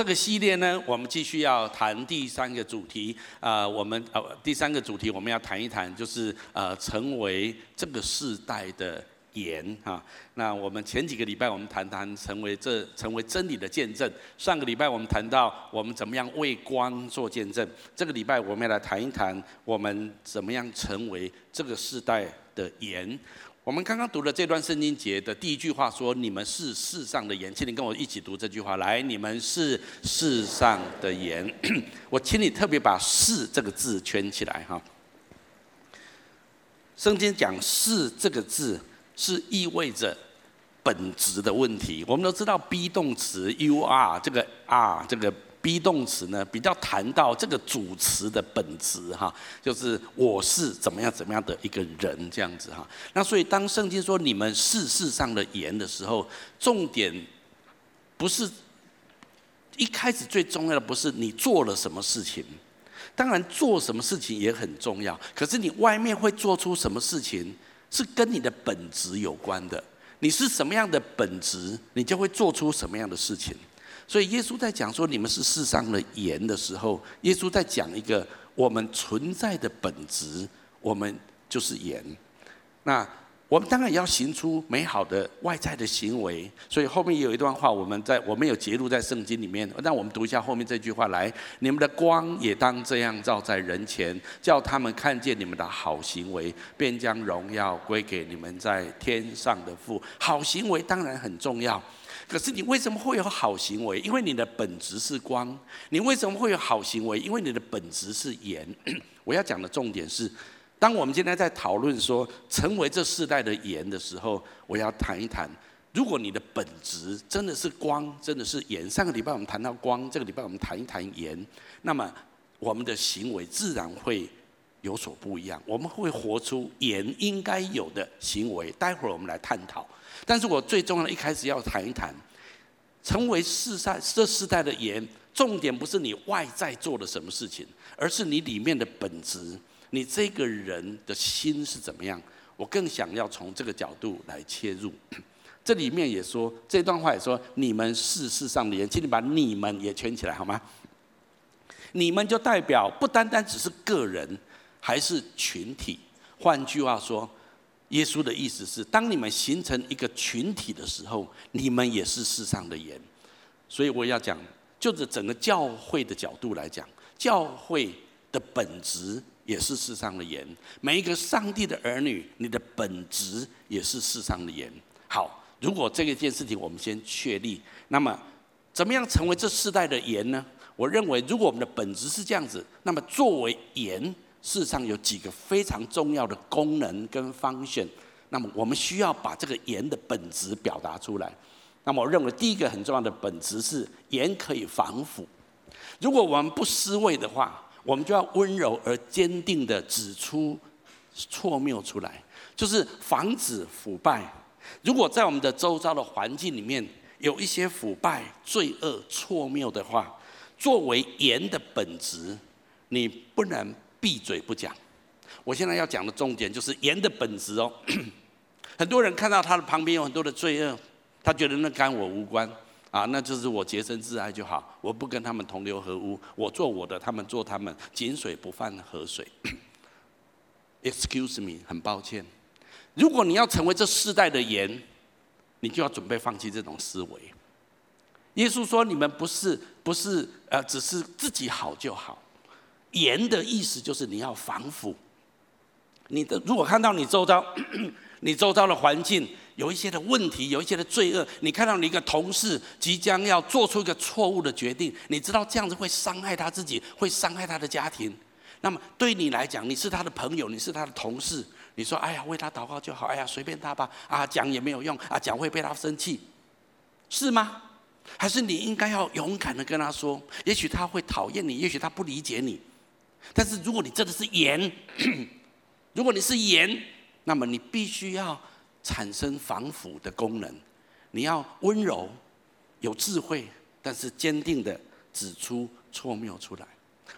这个系列呢，我们继续要谈第三个主题。啊、呃，我们呃第三个主题我们要谈一谈，就是呃成为这个世代的盐哈。那我们前几个礼拜我们谈谈成为这成为真理的见证。上个礼拜我们谈到我们怎么样为光做见证。这个礼拜我们要来谈一谈我们怎么样成为这个世代的盐。我们刚刚读了这段圣经节的第一句话说：“你们是世上的盐。”请你跟我一起读这句话来：“你们是世上的盐。”我请你特别把“是”这个字圈起来哈。圣经讲“是”这个字是意味着本质的问题。我们都知道 be 动词 “you are” 这个 “are” 这个。Be 动词呢，比较谈到这个主词的本质哈，就是我是怎么样怎么样的一个人这样子哈。那所以当圣经说你们是世上的盐的时候，重点不是一开始最重要的不是你做了什么事情，当然做什么事情也很重要，可是你外面会做出什么事情是跟你的本质有关的。你是什么样的本质，你就会做出什么样的事情。所以耶稣在讲说你们是世上的盐的时候，耶稣在讲一个我们存在的本质，我们就是盐。那我们当然也要行出美好的外在的行为。所以后面有一段话，我们在我们有节录在圣经里面。让我们读一下后面这句话来：你们的光也当这样照在人前，叫他们看见你们的好行为，便将荣耀归给你们在天上的父。好行为当然很重要。可是你为什么会有好行为？因为你的本质是光。你为什么会有好行为？因为你的本质是盐。我要讲的重点是，当我们今天在讨论说成为这世代的盐的时候，我要谈一谈，如果你的本质真的是光，真的是盐。上个礼拜我们谈到光，这个礼拜我们谈一谈盐，那么我们的行为自然会有所不一样。我们会活出盐应该有的行为。待会儿我们来探讨。但是我最重要的一开始要谈一谈，成为世代这世代的盐，重点不是你外在做了什么事情，而是你里面的本质，你这个人的心是怎么样。我更想要从这个角度来切入。这里面也说，这段话也说，你们是世上的盐，请你把你们也圈起来好吗？你们就代表不单单只是个人，还是群体。换句话说。耶稣的意思是，当你们形成一个群体的时候，你们也是世上的盐。所以我要讲，就着整个教会的角度来讲，教会的本质也是世上的盐。每一个上帝的儿女，你的本质也是世上的盐。好，如果这一件事情我们先确立，那么怎么样成为这世代的盐呢？我认为，如果我们的本质是这样子，那么作为盐。世上有几个非常重要的功能跟方向，那么我们需要把这个盐的本质表达出来。那么我认为第一个很重要的本质是盐可以防腐。如果我们不失位的话，我们就要温柔而坚定地指出错谬出来，就是防止腐败。如果在我们的周遭的环境里面有一些腐败、罪恶、错谬的话，作为盐的本质，你不能。闭嘴不讲。我现在要讲的重点就是盐的本质哦。很多人看到他的旁边有很多的罪恶，他觉得那跟我无关啊，那就是我洁身自爱就好，我不跟他们同流合污，我做我的，他们做他们，井水不犯河水。Excuse me，很抱歉。如果你要成为这世代的盐，你就要准备放弃这种思维。耶稣说：“你们不是不是呃，只是自己好就好。”严的意思就是你要防腐。你的如果看到你周遭，你周遭的环境有一些的问题，有一些的罪恶，你看到你一个同事即将要做出一个错误的决定，你知道这样子会伤害他自己，会伤害他的家庭。那么对你来讲，你是他的朋友，你是他的同事，你说：“哎呀，为他祷告就好。”哎呀，随便他吧。啊，讲也没有用。啊，讲会被他生气，是吗？还是你应该要勇敢的跟他说？也许他会讨厌你，也许他不理解你。但是如果你真的是盐，如果你是盐，那么你必须要产生防腐的功能。你要温柔、有智慧，但是坚定的指出错谬出来。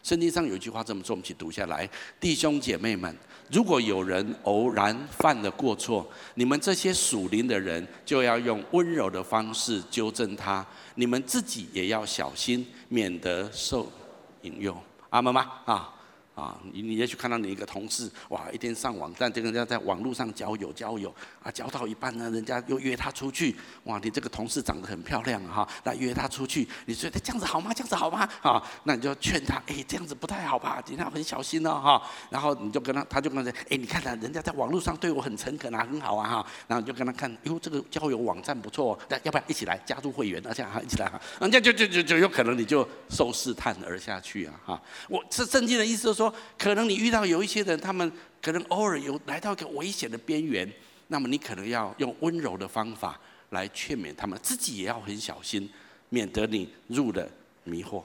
圣经上有一句话这么说，我们一起读下来：弟兄姐妹们，如果有人偶然犯了过错，你们这些属灵的人就要用温柔的方式纠正他；你们自己也要小心，免得受引诱。阿们吗？啊。啊，你你也许看到你一个同事，哇，一天上网，但这个人家在网络上交友交友，啊，交到一半呢，人家又约他出去，哇，你这个同事长得很漂亮哈，那约他出去，你觉得这样子好吗？这样子好吗？啊，那你就劝他，哎，这样子不太好吧，你要很小心哦，哈，然后你就跟他，他就跟他说，哎，你看看人家在网络上对我很诚恳啊，很好啊，哈，然后你就跟他看，哟，这个交友网站不错，那要不要一起来加入会员？而且哈，一起来哈，人家就就就就有可能你就受试探而下去啊，哈，我是圣经的意思就是可能你。遇到有一些人，他们可能偶尔有来到一个危险的边缘，那么你可能要用温柔的方法来劝勉他们，自己也要很小心，免得你入了迷惑。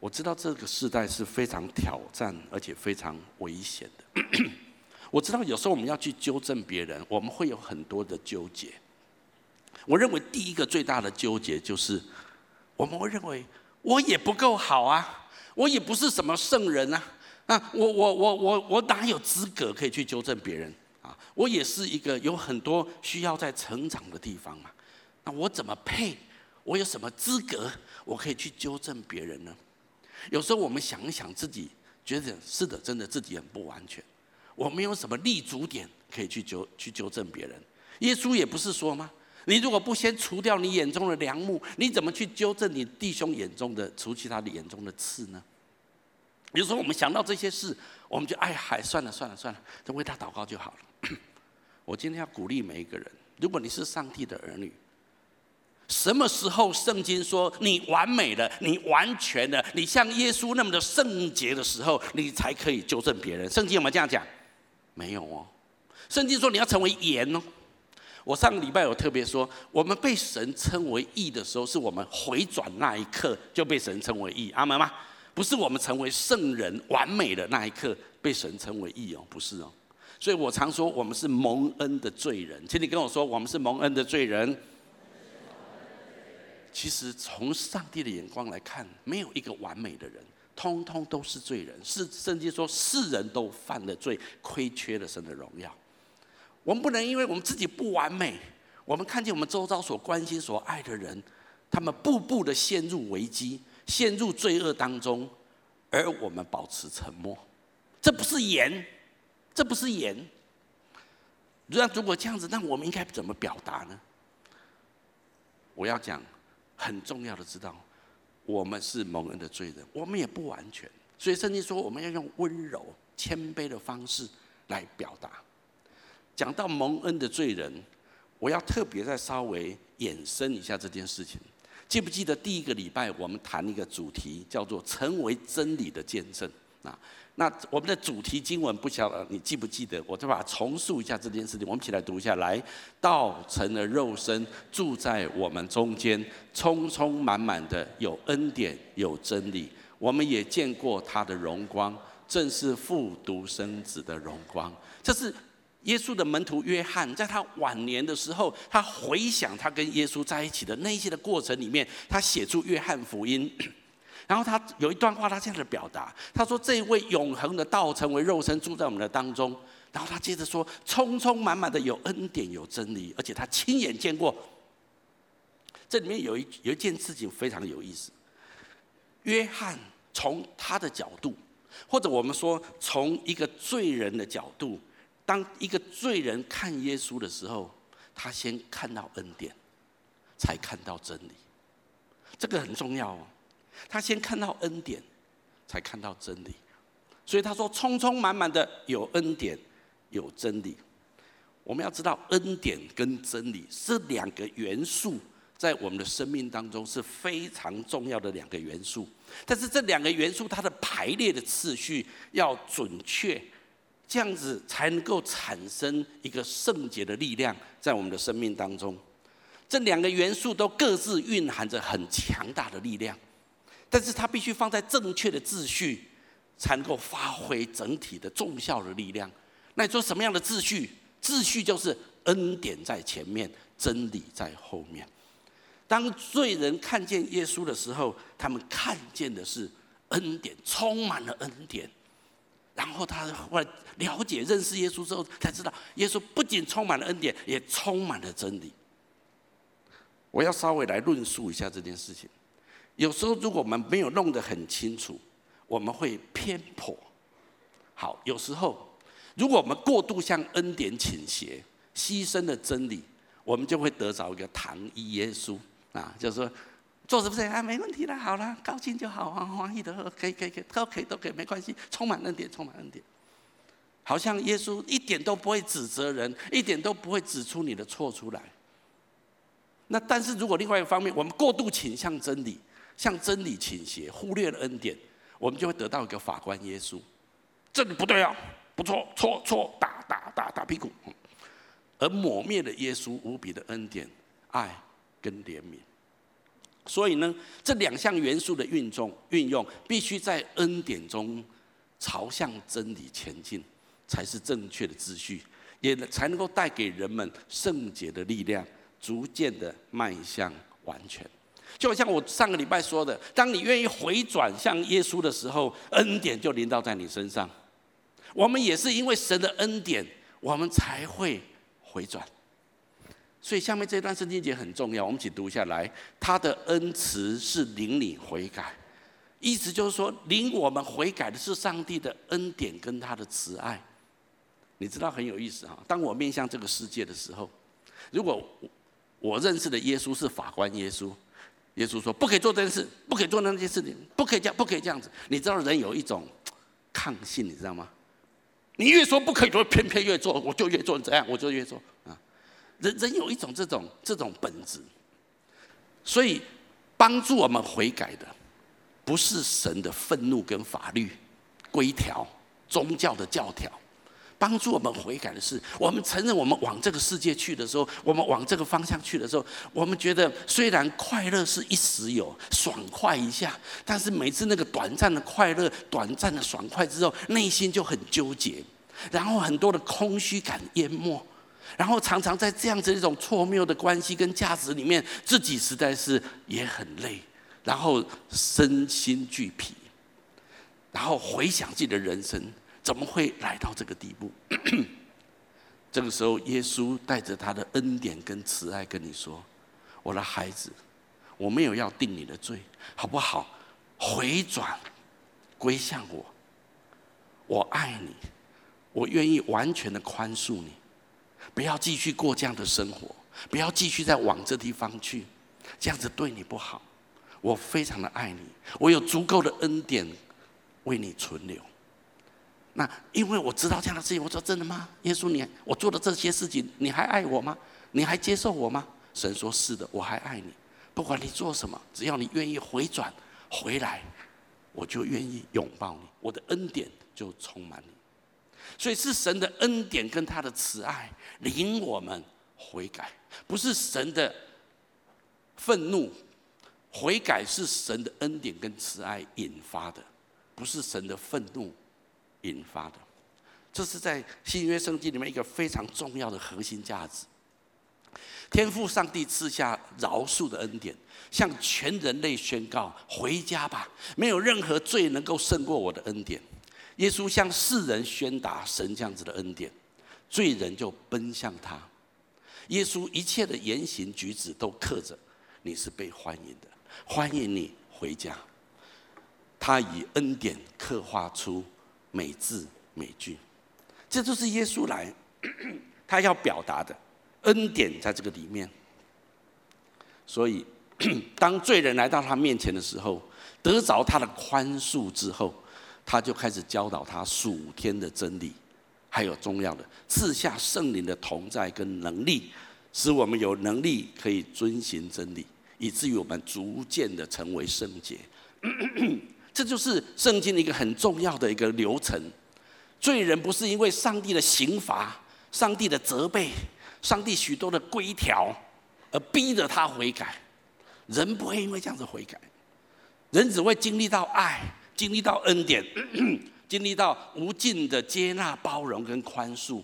我知道这个时代是非常挑战而且非常危险的。我知道有时候我们要去纠正别人，我们会有很多的纠结。我认为第一个最大的纠结就是，我们会认为我也不够好啊，我也不是什么圣人啊。那我我我我我哪有资格可以去纠正别人啊？我也是一个有很多需要在成长的地方嘛。那我怎么配？我有什么资格？我可以去纠正别人呢？有时候我们想一想自己，觉得是的，真的自己很不完全。我没有什么立足点可以去纠去纠正别人。耶稣也不是说吗？你如果不先除掉你眼中的梁木，你怎么去纠正你弟兄眼中的除去他的眼中的刺呢？有时候我们想到这些事，我们就哎嗨，算了算了算了，就为他祷告就好了。我今天要鼓励每一个人，如果你是上帝的儿女，什么时候圣经说你完美了，你完全了，你像耶稣那么的圣洁的时候，你才可以纠正别人？圣经有没有这样讲？没有哦。圣经说你要成为盐哦。我上个礼拜有特别说，我们被神称为义的时候，是我们回转那一刻就被神称为义。阿门吗？不是我们成为圣人完美的那一刻被神称为义哦，不是哦。所以我常说我们是蒙恩的罪人，请你跟我说我们是蒙恩的罪人。其实从上帝的眼光来看，没有一个完美的人，通通都是罪人。是圣经说世人都犯了罪，亏缺了神的荣耀。我们不能因为我们自己不完美，我们看见我们周遭所关心、所爱的人，他们步步的陷入危机。陷入罪恶当中，而我们保持沉默，这不是言，这不是言。如果如果这样子，那我们应该怎么表达呢？我要讲很重要的，知道我们是蒙恩的罪人，我们也不完全，所以圣经说我们要用温柔、谦卑的方式来表达。讲到蒙恩的罪人，我要特别再稍微延伸一下这件事情。记不记得第一个礼拜我们谈一个主题叫做“成为真理的见证”啊？那我们的主题经文不晓得你记不记得？我再把它重述一下这件事情，我们一起来读一下来。道成了肉身，住在我们中间，充充满满的有恩典有真理。我们也见过他的荣光，正是父独生子的荣光。这是。耶稣的门徒约翰，在他晚年的时候，他回想他跟耶稣在一起的那些的过程里面，他写出约翰福音。然后他有一段话，他这样的表达：他说，这一位永恒的道成为肉身，住在我们的当中。然后他接着说，充充满满的有恩典有真理，而且他亲眼见过。这里面有一有一件事情非常有意思。约翰从他的角度，或者我们说从一个罪人的角度。当一个罪人看耶稣的时候，他先看到恩典，才看到真理。这个很重要哦。他先看到恩典，才看到真理。所以他说：“充充满满的有恩典，有真理。”我们要知道，恩典跟真理是两个元素，在我们的生命当中是非常重要的两个元素。但是这两个元素，它的排列的次序要准确。这样子才能够产生一个圣洁的力量在我们的生命当中。这两个元素都各自蕴含着很强大的力量，但是它必须放在正确的秩序，才能够发挥整体的重效的力量。那你说什么样的秩序？秩序就是恩典在前面，真理在后面。当罪人看见耶稣的时候，他们看见的是恩典，充满了恩典。然后他后来了解认识耶稣之后，才知道耶稣不仅充满了恩典，也充满了真理。我要稍微来论述一下这件事情。有时候如果我们没有弄得很清楚，我们会偏颇。好，有时候如果我们过度向恩典倾斜，牺牲了真理，我们就会得着一个糖衣耶稣啊，就是说做什么事啊，没问题了，好了，高兴就好啊，欢喜的可以可以可以都可以都可以没关系，充满恩典，充满恩典，好像耶稣一点都不会指责人，一点都不会指出你的错出来。那但是如果另外一方面，我们过度倾向真理，向真理倾斜，忽略了恩典，我们就会得到一个法官耶稣，这里不对啊，不错，错错，打打打打屁股，而抹灭了耶稣无比的恩典、爱跟怜悯。所以呢，这两项元素的运用运用，必须在恩典中朝向真理前进，才是正确的秩序，也才能够带给人们圣洁的力量。逐渐的迈向完全，就好像我上个礼拜说的，当你愿意回转向耶稣的时候，恩典就临到在你身上。我们也是因为神的恩典，我们才会回转。所以下面这段圣经节很重要，我们一起读下来。他的恩慈是领你悔改，意思就是说，领我们悔改的是上帝的恩典跟他的慈爱。你知道很有意思哈，当我面向这个世界的时候，如果我认识的耶稣是法官耶稣，耶稣说不可以做这件事，不可以做那件事情，不可以这样，不可以这样子。你知道人有一种抗性，你知道吗？你越说不可以做，偏偏越做，我就越做，这样我就越做。人人有一种这种这种本质，所以帮助我们悔改的，不是神的愤怒跟法律规条、宗教的教条。帮助我们悔改的是，我们承认我们往这个世界去的时候，我们往这个方向去的时候，我们觉得虽然快乐是一时有，爽快一下，但是每次那个短暂的快乐、短暂的爽快之后，内心就很纠结，然后很多的空虚感淹没，然后常常在这样子一种错谬的关系跟价值里面，自己实在是也很累，然后身心俱疲，然后回想自己的人生。怎么会来到这个地步？这个时候，耶稣带着他的恩典跟慈爱跟你说：“我的孩子，我没有要定你的罪，好不好？回转，归向我。我爱你，我愿意完全的宽恕你。不要继续过这样的生活，不要继续再往这地方去，这样子对你不好。我非常的爱你，我有足够的恩典为你存留。”那因为我知道这样的事情，我说真的吗？耶稣，你我做的这些事情，你还爱我吗？你还接受我吗？神说：是的，我还爱你。不管你做什么，只要你愿意回转回来，我就愿意拥抱你。我的恩典就充满你。所以是神的恩典跟他的慈爱领我们悔改，不是神的愤怒。悔改是神的恩典跟慈爱引发的，不是神的愤怒。引发的，这是在新约圣经里面一个非常重要的核心价值。天父上帝赐下饶恕的恩典，向全人类宣告：回家吧，没有任何罪能够胜过我的恩典。耶稣向世人宣达神这样子的恩典，罪人就奔向他。耶稣一切的言行举止都刻着：你是被欢迎的，欢迎你回家。他以恩典刻画出。美字美句，这就是耶稣来，他要表达的恩典在这个里面。所以，当罪人来到他面前的时候，得着他的宽恕之后，他就开始教导他属天的真理，还有重要的赐下圣灵的同在跟能力，使我们有能力可以遵行真理，以至于我们逐渐的成为圣洁。这就是圣经的一个很重要的一个流程。罪人不是因为上帝的刑罚、上帝的责备、上帝许多的规条而逼着他悔改，人不会因为这样子悔改，人只会经历到爱，经历到恩典，经历到无尽的接纳、包容跟宽恕，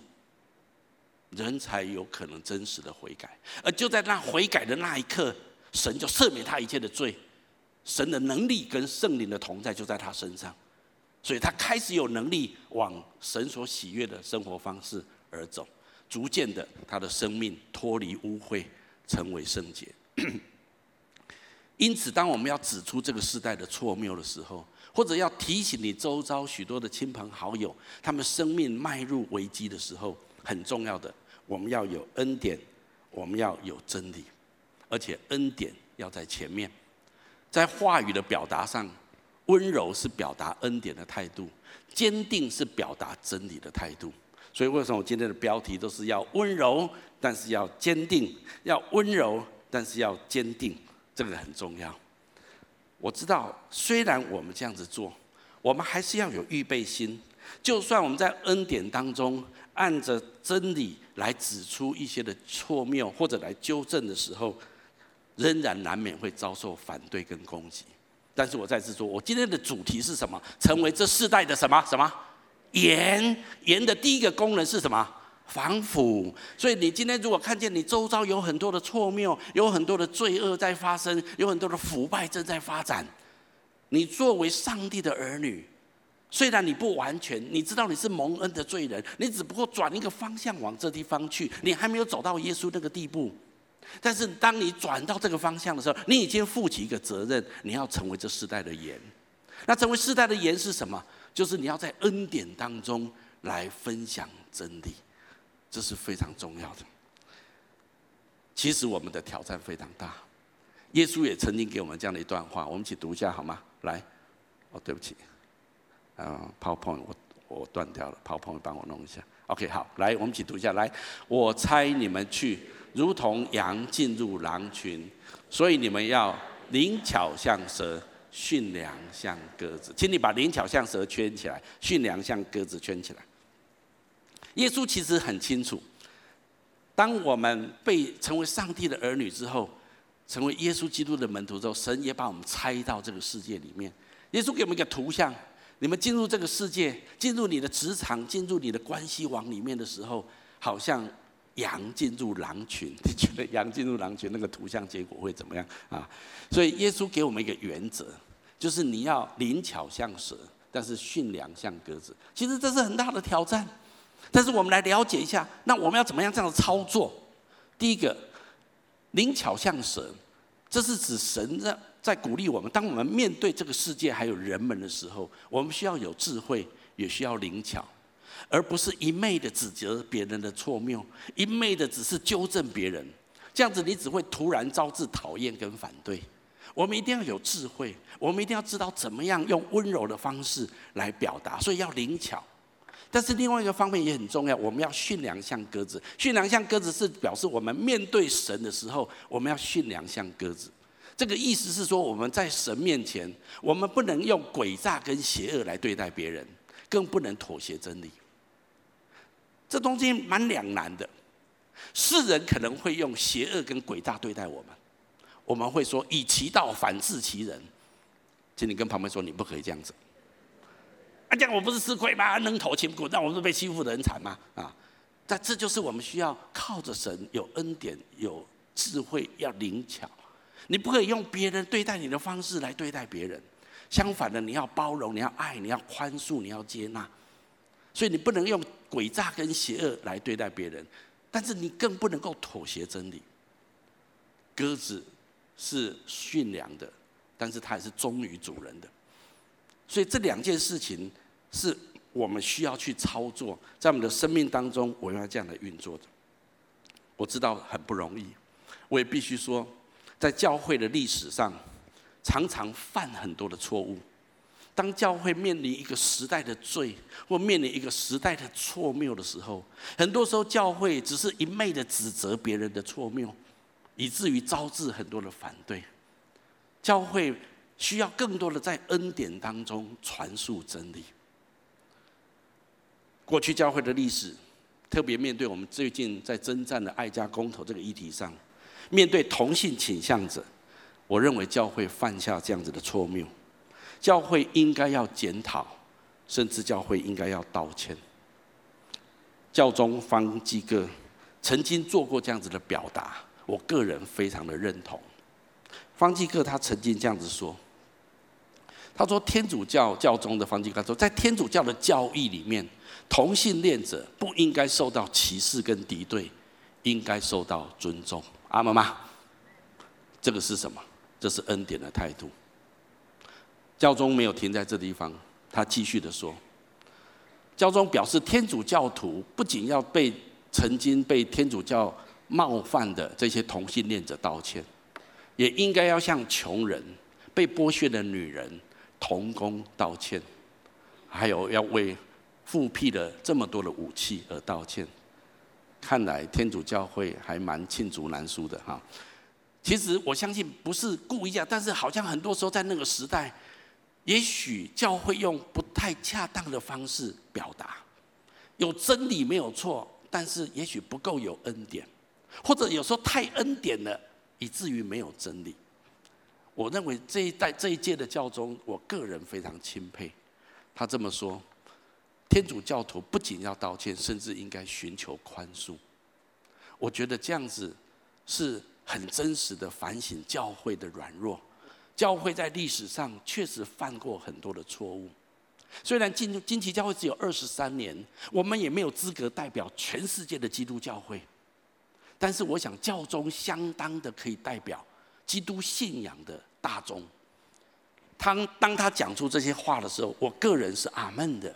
人才有可能真实的悔改。而就在那悔改的那一刻，神就赦免他一切的罪。神的能力跟圣灵的同在就在他身上，所以他开始有能力往神所喜悦的生活方式而走，逐渐的他的生命脱离污秽，成为圣洁。因此，当我们要指出这个时代的错谬的时候，或者要提醒你周遭许多的亲朋好友，他们生命迈入危机的时候，很重要的，我们要有恩典，我们要有真理，而且恩典要在前面，在话语的表达上，温柔是表达恩典的态度，坚定是表达真理的态度。所以，为什么我今天的标题都是要温柔，但是要坚定；要温柔，但是要坚定，这个很重要。我知道，虽然我们这样子做，我们还是要有预备心。就算我们在恩典当中，按着真理来指出一些的错谬，或者来纠正的时候，仍然难免会遭受反对跟攻击。但是我再次说，我今天的主题是什么？成为这世代的什么什么盐？盐的第一个功能是什么？防腐，所以你今天如果看见你周遭有很多的错谬，有很多的罪恶在发生，有很多的腐败正在发展，你作为上帝的儿女，虽然你不完全，你知道你是蒙恩的罪人，你只不过转一个方向往这地方去，你还没有走到耶稣那个地步，但是当你转到这个方向的时候，你已经负起一个责任，你要成为这世代的盐。那成为世代的盐是什么？就是你要在恩典当中来分享真理。这是非常重要的。其实我们的挑战非常大。耶稣也曾经给我们这样的一段话，我们一起读一下好吗？来，哦，对不起，啊，PowerPoint 我我断掉了，PowerPoint 帮我弄一下。OK，好，来，我们一起读一下。来，我猜你们去，如同羊进入狼群，所以你们要灵巧像蛇，驯良像鸽子。请你把灵巧像蛇圈起来，驯良像鸽子圈起来。耶稣其实很清楚，当我们被成为上帝的儿女之后，成为耶稣基督的门徒之后，神也把我们拆到这个世界里面。耶稣给我们一个图像：你们进入这个世界，进入你的职场，进入你的关系网里面的时候，好像羊进入狼群。你觉得羊进入狼群那个图像结果会怎么样啊？所以耶稣给我们一个原则，就是你要灵巧像蛇，但是驯良像鸽子。其实这是很大的挑战。但是我们来了解一下，那我们要怎么样这样的操作？第一个，灵巧像蛇，这是指神在在鼓励我们，当我们面对这个世界还有人们的时候，我们需要有智慧，也需要灵巧，而不是一昧的指责别人的错谬，一昧的只是纠正别人，这样子你只会突然招致讨厌跟反对。我们一定要有智慧，我们一定要知道怎么样用温柔的方式来表达，所以要灵巧。但是另外一个方面也很重要，我们要驯良像鸽子。驯良像鸽子是表示我们面对神的时候，我们要驯良像鸽子。这个意思是说，我们在神面前，我们不能用诡诈跟邪恶来对待别人，更不能妥协真理。这东西蛮两难的。世人可能会用邪恶跟诡诈对待我们，我们会说以其道反治其人。请你跟旁边说，你不可以这样子。啊，这样我不是吃亏吗？扔头轻骨，那我不是被欺负的很惨吗？啊，但这就是我们需要靠着神，有恩典，有智慧，要灵巧。你不可以用别人对待你的方式来对待别人，相反的，你要包容，你要爱，你要宽恕，你要接纳。所以你不能用诡诈跟邪恶来对待别人，但是你更不能够妥协真理。鸽子是驯良的，但是它也是忠于主人的。所以这两件事情是我们需要去操作，在我们的生命当中，我要这样来运作的。我知道很不容易，我也必须说，在教会的历史上，常常犯很多的错误。当教会面临一个时代的罪，或面临一个时代的错谬的时候，很多时候教会只是一昧的指责别人的错谬，以至于招致很多的反对。教会。需要更多的在恩典当中传述真理。过去教会的历史，特别面对我们最近在征战的爱家公投这个议题上，面对同性倾向者，我认为教会犯下这样子的错谬，教会应该要检讨，甚至教会应该要道歉。教宗方济各曾经做过这样子的表达，我个人非常的认同。方济各他曾经这样子说。他说天主教教宗的方济各说，在天主教的教义里面，同性恋者不应该受到歧视跟敌对，应该受到尊重。阿们吗？这个是什么？这是恩典的态度。教宗没有停在这地方，他继续的说，教宗表示，天主教徒不仅要被曾经被天主教冒犯的这些同性恋者道歉，也应该要向穷人、被剥削的女人、童工道歉，还有要为复辟了这么多的武器而道歉。看来天主教会还蛮罄竹难书的哈。其实我相信不是故意啊，但是好像很多时候在那个时代。也许教会用不太恰当的方式表达，有真理没有错，但是也许不够有恩典，或者有时候太恩典了，以至于没有真理。我认为这一代这一届的教宗，我个人非常钦佩。他这么说：天主教徒不仅要道歉，甚至应该寻求宽恕。我觉得这样子是很真实的反省教会的软弱。教会在历史上确实犯过很多的错误，虽然进金旗教会只有二十三年，我们也没有资格代表全世界的基督教会，但是我想教宗相当的可以代表基督信仰的大众。当当他讲出这些话的时候，我个人是阿门的，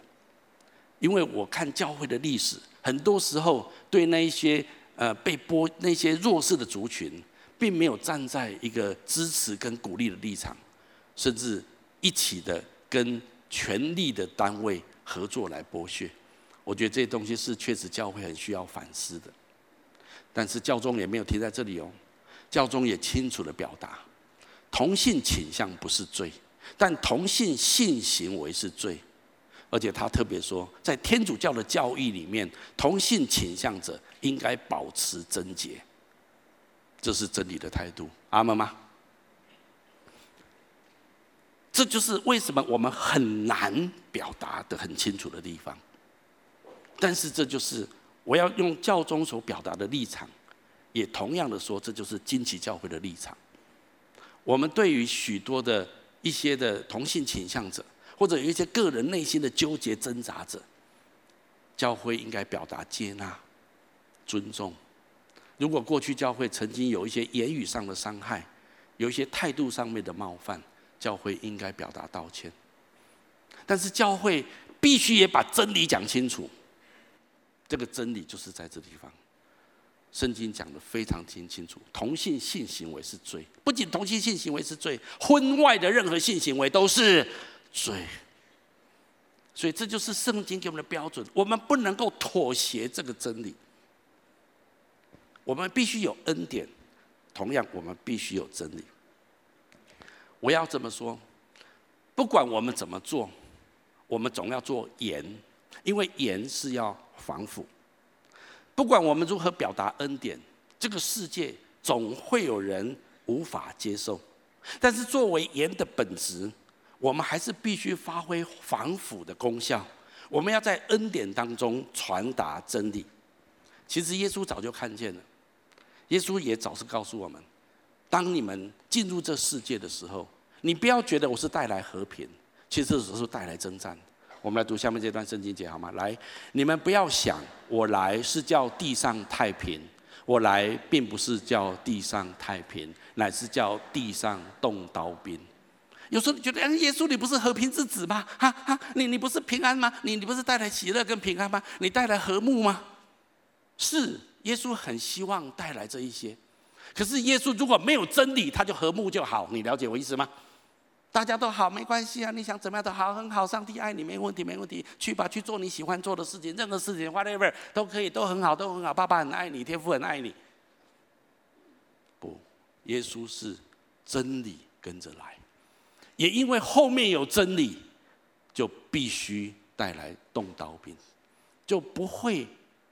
因为我看教会的历史，很多时候对那一些呃被剥那些弱势的族群。并没有站在一个支持跟鼓励的立场，甚至一起的跟权力的单位合作来剥削。我觉得这些东西是确实教会很需要反思的。但是教宗也没有停在这里哦，教宗也清楚的表达，同性倾向不是罪，但同性性行为是罪。而且他特别说，在天主教的教义里面，同性倾向者应该保持贞洁。这是真理的态度，阿门吗？这就是为什么我们很难表达的很清楚的地方。但是这就是我要用教宗所表达的立场，也同样的说，这就是惊奇教会的立场。我们对于许多的一些的同性倾向者，或者有一些个人内心的纠结挣扎者，教会应该表达接纳、尊重。如果过去教会曾经有一些言语上的伤害，有一些态度上面的冒犯，教会应该表达道歉。但是教会必须也把真理讲清楚。这个真理就是在这地方，圣经讲得非常清清楚：同性性行为是罪，不仅同性性行为是罪，婚外的任何性行为都是罪。所以这就是圣经给我们的标准，我们不能够妥协这个真理。我们必须有恩典，同样我们必须有真理。我要这么说，不管我们怎么做，我们总要做盐，因为盐是要防腐。不管我们如何表达恩典，这个世界总会有人无法接受。但是作为盐的本质，我们还是必须发挥防腐的功效。我们要在恩典当中传达真理。其实耶稣早就看见了。耶稣也早是告诉我们：当你们进入这世界的时候，你不要觉得我是带来和平，其实这只是带来征战。我们来读下面这段圣经节好吗？来，你们不要想我来是叫地上太平，我来并不是叫地上太平，乃是叫地上动刀兵。有时候你觉得，哎，耶稣你不是和平之子吗？哈哈，你你不是平安吗？你你不是带来喜乐跟平安吗？你带来和睦吗？是。耶稣很希望带来这一些，可是耶稣如果没有真理，他就和睦就好。你了解我意思吗？大家都好，没关系啊。你想怎么样都好，很好。上帝爱你，没问题，没问题。去吧，去做你喜欢做的事情，任何事情，whatever 都可以，都很好，都很好。爸爸很爱你，天父很爱你。不，耶稣是真理跟着来，也因为后面有真理，就必须带来动刀兵，就不会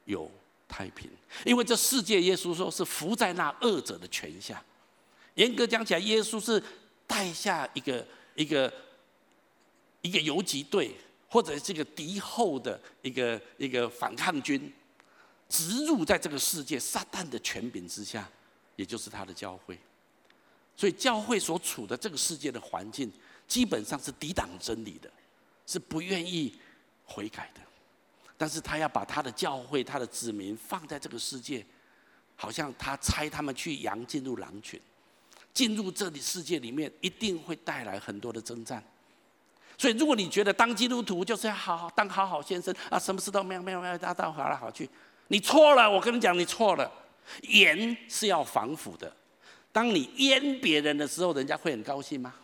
有。太平，因为这世界，耶稣说是伏在那恶者的权下。严格讲起来，耶稣是带下一个一个一个游击队，或者这个敌后的一个一个反抗军，植入在这个世界撒旦的权柄之下，也就是他的教会。所以，教会所处的这个世界的环境，基本上是抵挡真理的，是不愿意悔改的。但是他要把他的教会、他的子民放在这个世界，好像他差他们去羊进入狼群，进入这里世界里面，一定会带来很多的征战。所以，如果你觉得当基督徒就是要好好当好好先生啊，什么事都没有没有没有，大家好来好去，你错了。我跟你讲，你错了。盐是要防腐的。当你腌别人的时候，人家会很高兴吗？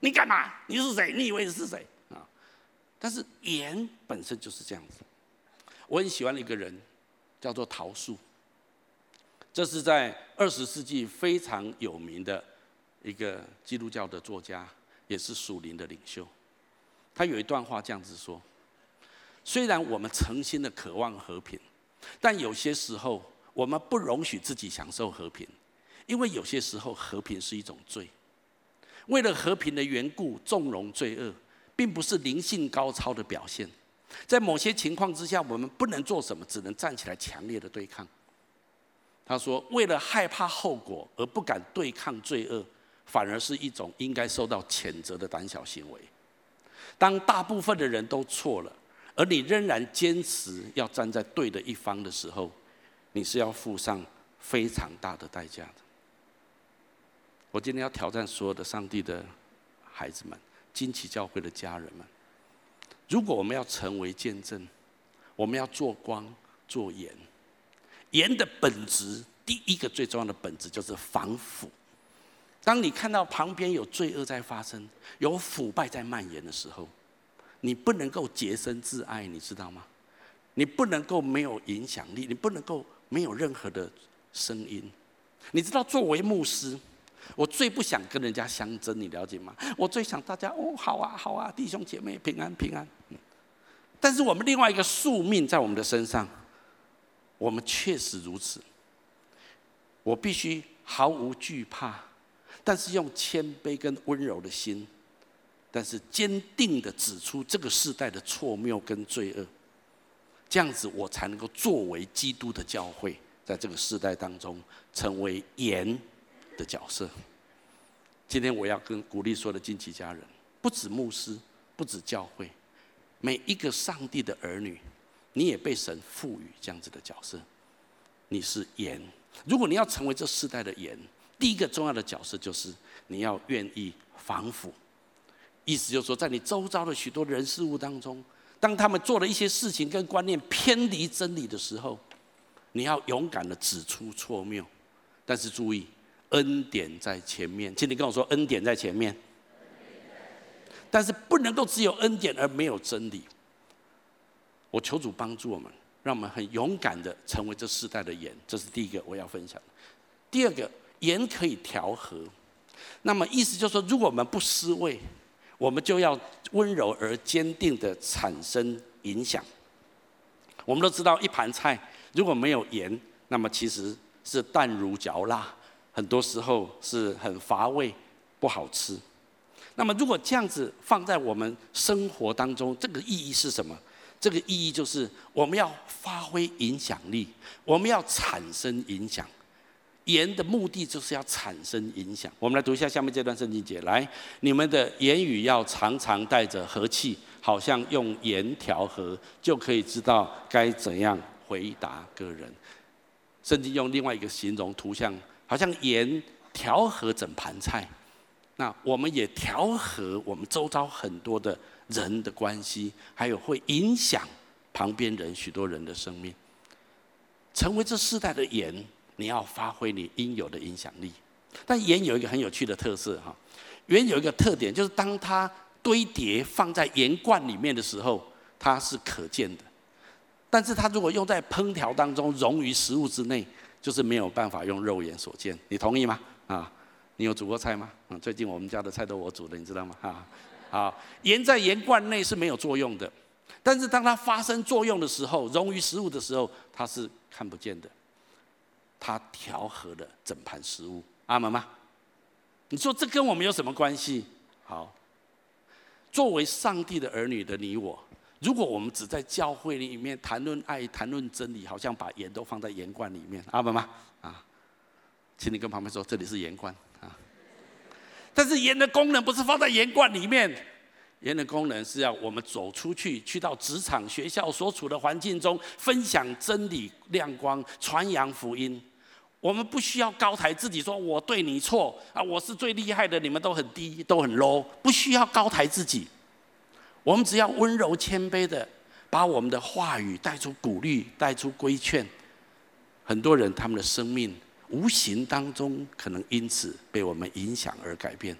你干嘛？你是谁？你以为你是谁啊？但是盐本身就是这样子。我很喜欢一个人，叫做陶树。这是在二十世纪非常有名的一个基督教的作家。也是属灵的领袖，他有一段话这样子说：虽然我们诚心的渴望和平，但有些时候我们不容许自己享受和平，因为有些时候和平是一种罪。为了和平的缘故纵容罪恶，并不是灵性高超的表现。在某些情况之下，我们不能做什么，只能站起来强烈的对抗。他说：为了害怕后果而不敢对抗罪恶。反而是一种应该受到谴责的胆小行为。当大部分的人都错了，而你仍然坚持要站在对的一方的时候，你是要付上非常大的代价的。我今天要挑战所有的上帝的孩子们，惊奇教会的家人们。如果我们要成为见证，我们要做光做盐。盐的本质，第一个最重要的本质就是防腐。当你看到旁边有罪恶在发生，有腐败在蔓延的时候，你不能够洁身自爱，你知道吗？你不能够没有影响力，你不能够没有任何的声音。你知道，作为牧师，我最不想跟人家相争，你了解吗？我最想大家哦，好啊，好啊，弟兄姐妹平安平安。但是我们另外一个宿命在我们的身上，我们确实如此。我必须毫无惧怕。但是用谦卑跟温柔的心，但是坚定的指出这个世代的错谬跟罪恶，这样子我才能够作为基督的教会，在这个世代当中成为盐的角色。今天我要跟鼓励所有的金奇家人，不止牧师，不止教会，每一个上帝的儿女，你也被神赋予这样子的角色，你是盐。如果你要成为这世代的盐。第一个重要的角色就是你要愿意防腐，意思就是说，在你周遭的许多人事物当中，当他们做了一些事情跟观念偏离真理的时候，你要勇敢的指出错谬。但是注意，恩典在前面，请你跟我说，恩典在前面。但是不能够只有恩典而没有真理。我求主帮助我们，让我们很勇敢的成为这世代的盐。这是第一个我要分享的。第二个。盐可以调和，那么意思就是说，如果我们不失味，我们就要温柔而坚定的产生影响。我们都知道，一盘菜如果没有盐，那么其实是淡如嚼蜡，很多时候是很乏味，不好吃。那么如果这样子放在我们生活当中，这个意义是什么？这个意义就是我们要发挥影响力，我们要产生影响。盐的目的就是要产生影响。我们来读一下下面这段圣经节。来，你们的言语要常常带着和气，好像用盐调和，就可以知道该怎样回答个人。圣经用另外一个形容图像，好像盐调和整盘菜。那我们也调和我们周遭很多的人的关系，还有会影响旁边人许多人的生命，成为这世代的盐。你要发挥你应有的影响力，但盐有一个很有趣的特色哈，盐有一个特点，就是当它堆叠放在盐罐里面的时候，它是可见的；但是它如果用在烹调当中，溶于食物之内，就是没有办法用肉眼所见。你同意吗？啊，你有煮过菜吗？嗯，最近我们家的菜都我煮的，你知道吗？啊，啊，盐在盐罐内是没有作用的，但是当它发生作用的时候，溶于食物的时候，它是看不见的。它调和了整盘食物，阿门吗？你说这跟我们有什么关系？好，作为上帝的儿女的你我，如果我们只在教会里面谈论爱、谈论真理，好像把盐都放在盐罐里面，阿门吗？啊，请你跟旁边说，这里是盐罐。但是盐的功能不是放在盐罐里面，盐的功能是要我们走出去，去到职场、学校所处的环境中，分享真理、亮光、传扬福音。我们不需要高抬自己，说我对你错啊，我是最厉害的，你们都很低，都很 low，不需要高抬自己。我们只要温柔谦卑的，把我们的话语带出鼓励，带出规劝。很多人他们的生命无形当中可能因此被我们影响而改变。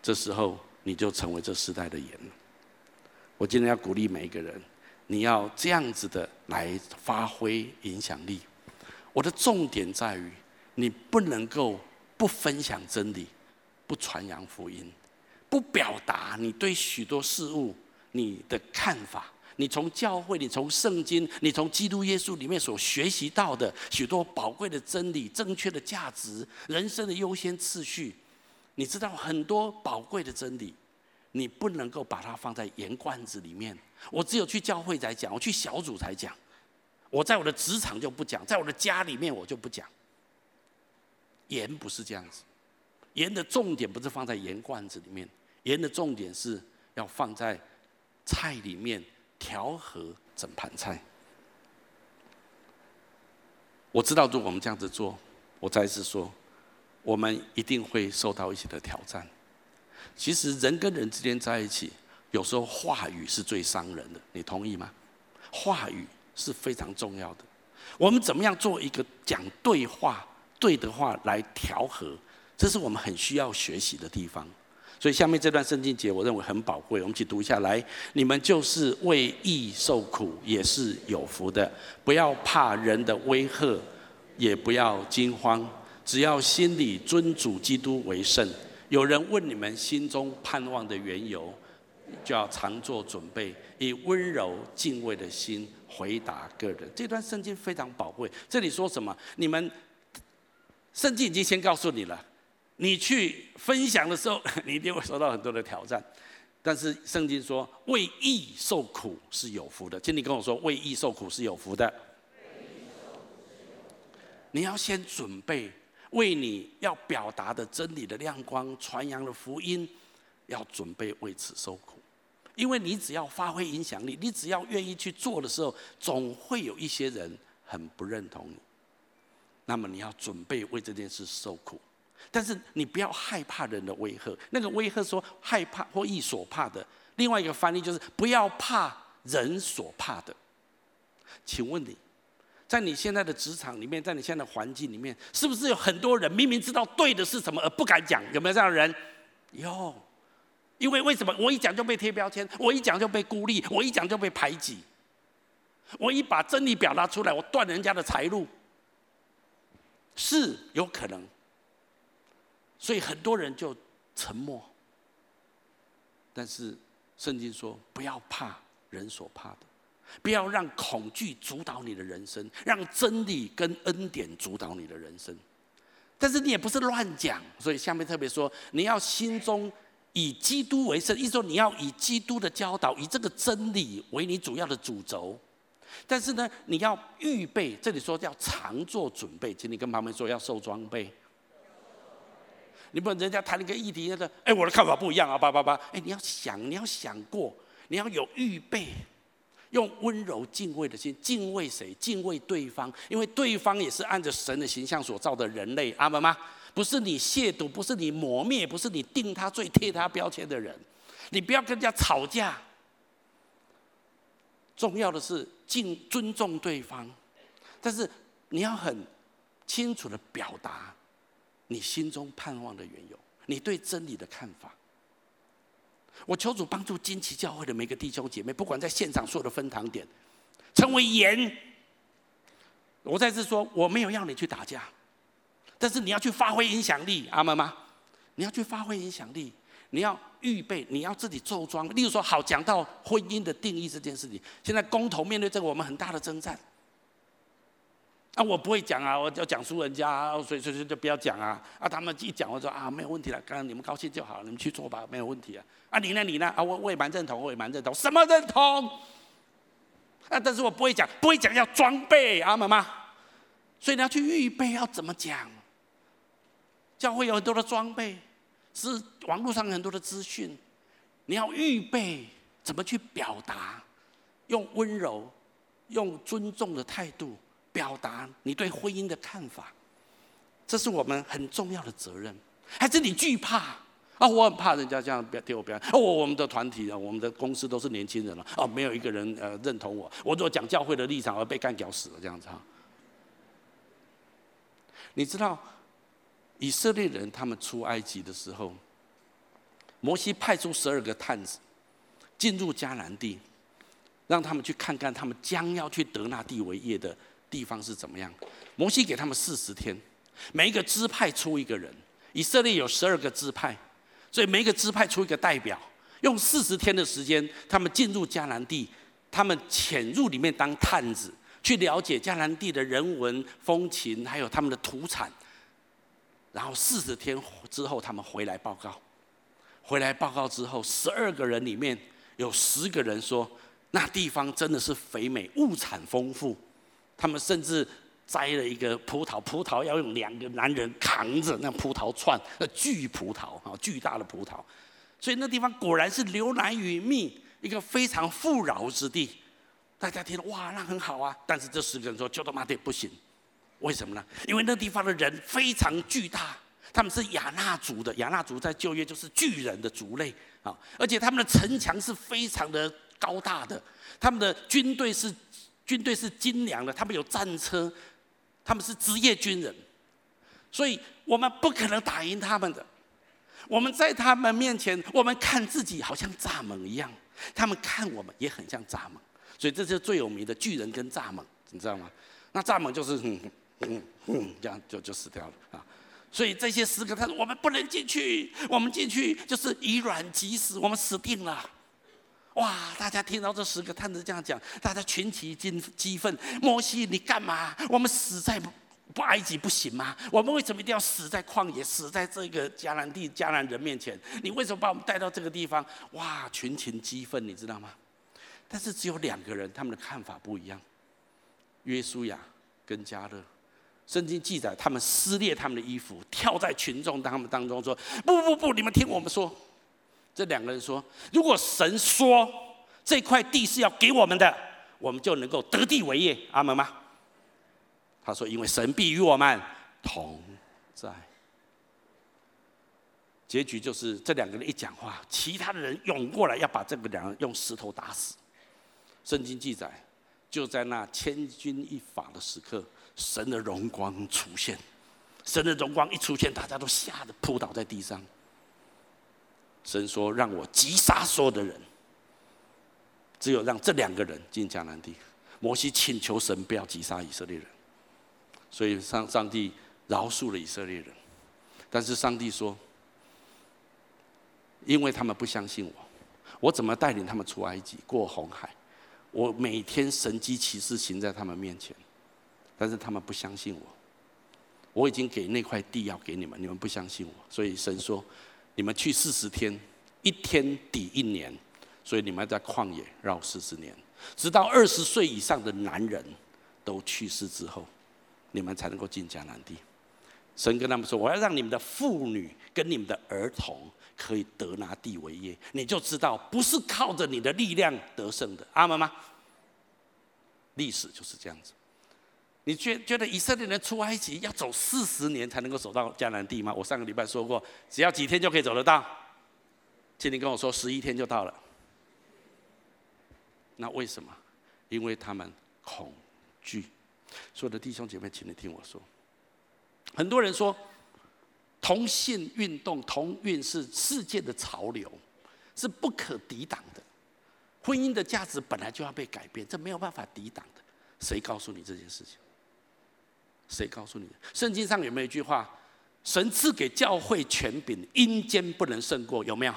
这时候你就成为这时代的盐。我今天要鼓励每一个人，你要这样子的来发挥影响力。我的重点在于，你不能够不分享真理，不传扬福音，不表达你对许多事物你的看法。你从教会，你从圣经，你从基督耶稣里面所学习到的许多宝贵的真理、正确的价值、人生的优先次序，你知道很多宝贵的真理，你不能够把它放在盐罐子里面。我只有去教会才讲，我去小组才讲。我在我的职场就不讲，在我的家里面我就不讲。盐不是这样子，盐的重点不是放在盐罐子里面，盐的重点是要放在菜里面调和整盘菜。我知道，如果我们这样子做，我再一次说，我们一定会受到一些的挑战。其实人跟人之间在一起，有时候话语是最伤人的，你同意吗？话语。是非常重要的。我们怎么样做一个讲对话、对的话来调和？这是我们很需要学习的地方。所以下面这段圣经节，我认为很宝贵。我们一起读下来：你们就是为义受苦，也是有福的。不要怕人的威吓，也不要惊慌，只要心里尊主基督为圣。有人问你们心中盼望的缘由，就要常做准备，以温柔敬畏的心。回答个人，这段圣经非常宝贵。这里说什么？你们圣经已经先告诉你了，你去分享的时候，你一定会受到很多的挑战。但是圣经说，为义受苦是有福的。请你跟我说，为义受苦是有福的。你要先准备，为你要表达的真理的亮光、传扬的福音，要准备为此受苦。因为你只要发挥影响力，你只要愿意去做的时候，总会有一些人很不认同你。那么你要准备为这件事受苦，但是你不要害怕人的威吓。那个威吓说害怕或意所怕的，另外一个翻译就是不要怕人所怕的。请问你，在你现在的职场里面，在你现在的环境里面，是不是有很多人明明知道对的是什么而不敢讲？有没有这样的人？有。因为为什么我一讲就被贴标签，我一讲就被孤立，我一讲就被排挤，我一把真理表达出来，我断人家的财路，是有可能。所以很多人就沉默。但是圣经说，不要怕人所怕的，不要让恐惧主导你的人生，让真理跟恩典主导你的人生。但是你也不是乱讲，所以下面特别说，你要心中。以基督为圣，意思说你要以基督的教导，以这个真理为你主要的主轴。但是呢，你要预备，这里说要常做准备，请你跟旁边说要受装备。你不能人家谈一个议题，他说：“哎，我的看法不一样啊，叭叭叭。”哎，你要想，你要想过，你要有预备，用温柔敬畏的心敬畏谁？敬畏对方，因为对方也是按着神的形象所造的人类。阿门吗？不是你亵渎，不是你磨灭，不是你定他罪、贴他标签的人，你不要跟人家吵架。重要的是敬尊重对方，但是你要很清楚的表达你心中盼望的缘由，你对真理的看法。我求主帮助金旗教会的每个弟兄姐妹，不管在现场所有的分堂点，成为盐。我再次说，我没有要你去打架。但是你要去发挥影响力，阿们吗？你要去发挥影响力，你要预备，你要自己做装。例如说，好讲到婚姻的定义这件事情，现在公投面对这个我们很大的征战。啊，我不会讲啊，我要讲输人家，所以所以就不要讲啊。啊，他们一讲我说啊，没有问题了，刚刚你们高兴就好，你们去做吧，没有问题啊。啊，你呢？你呢？啊，我我也蛮认同，我也蛮认同。什么认同？啊，但是我不会讲，不会讲要装备，阿们吗？所以你要去预备要怎么讲。教会有很多的装备，是网络上很多的资讯，你要预备怎么去表达，用温柔、用尊重的态度表达你对婚姻的看法，这是我们很重要的责任。还是你惧怕啊？我很怕人家这样别替我表演。哦，我们的团体啊，我们的公司都是年轻人了，哦，没有一个人呃认同我。我如果讲教会的立场，而被干掉死了这样子哈。你知道？以色列人他们出埃及的时候，摩西派出十二个探子进入迦南地，让他们去看看他们将要去得那地为业的地方是怎么样。摩西给他们四十天，每一个支派出一个人。以色列有十二个支派，所以每一个支派出一个代表，用四十天的时间，他们进入迦南地，他们潜入里面当探子，去了解迦南地的人文风情，还有他们的土产。然后四十天之后，他们回来报告。回来报告之后，十二个人里面有十个人说，那地方真的是肥美，物产丰富。他们甚至摘了一个葡萄，葡萄要用两个男人扛着那葡萄串，那巨葡萄啊，巨大的葡萄。所以那地方果然是牛奶与蜜，一个非常富饶之地。大家听了哇，那很好啊。但是这十个人说，就他妈的不行。为什么呢？因为那地方的人非常巨大，他们是亚纳族的，亚纳族在旧约就是巨人的族类啊，而且他们的城墙是非常的高大的，他们的军队是军队是精良的，他们有战车，他们是职业军人，所以我们不可能打赢他们的。我们在他们面前，我们看自己好像蚱蜢一样，他们看我们也很像蚱蜢，所以这是最有名的巨人跟蚱蜢，你知道吗？那蚱蜢就是。嗯嗯嗯，这样就就死掉了啊！所以这些诗歌，他说我们不能进去，我们进去就是以卵击石，我们死定了。哇！大家听到这十个探子这样讲，大家群起激激愤。摩西，你干嘛？我们死在不埃及不行吗？我们为什么一定要死在旷野，死在这个迦南地迦南人面前？你为什么把我们带到这个地方？哇！群情激愤，你知道吗？但是只有两个人，他们的看法不一样。约书亚跟迦勒。圣经记载，他们撕裂他们的衣服，跳在群众他们当中说：“不不不，你们听我们说。”这两个人说：“如果神说这块地是要给我们的，我们就能够得地为业。”阿门吗？他说：“因为神必与我们同在。”结局就是这两个人一讲话，其他的人涌过来要把这个两人用石头打死。圣经记载，就在那千钧一发的时刻。神的荣光出现，神的荣光一出现，大家都吓得扑倒在地上。神说：“让我击杀所有的人，只有让这两个人进迦南地。”摩西请求神不要击杀以色列人，所以上上帝饶恕了以色列人。但是上帝说：“因为他们不相信我，我怎么带领他们出埃及、过红海？我每天神迹奇事行在他们面前。”但是他们不相信我，我已经给那块地要给你们，你们不相信我，所以神说，你们去四十天，一天抵一年，所以你们要在旷野绕四十年，直到二十岁以上的男人都去世之后，你们才能够进迦南地。神跟他们说，我要让你们的妇女跟你们的儿童可以得拿地为业，你就知道不是靠着你的力量得胜的，阿门吗？历史就是这样子。你觉觉得以色列人出埃及要走四十年才能够走到迦南地吗？我上个礼拜说过，只要几天就可以走得到。今天跟我说十一天就到了。那为什么？因为他们恐惧。所有的弟兄姐妹，请你听我说。很多人说同性运动、同运是世界的潮流，是不可抵挡的。婚姻的价值本来就要被改变，这没有办法抵挡的。谁告诉你这件事情？谁告诉你的？圣经上有没有一句话？神赐给教会权柄，阴间不能胜过，有没有？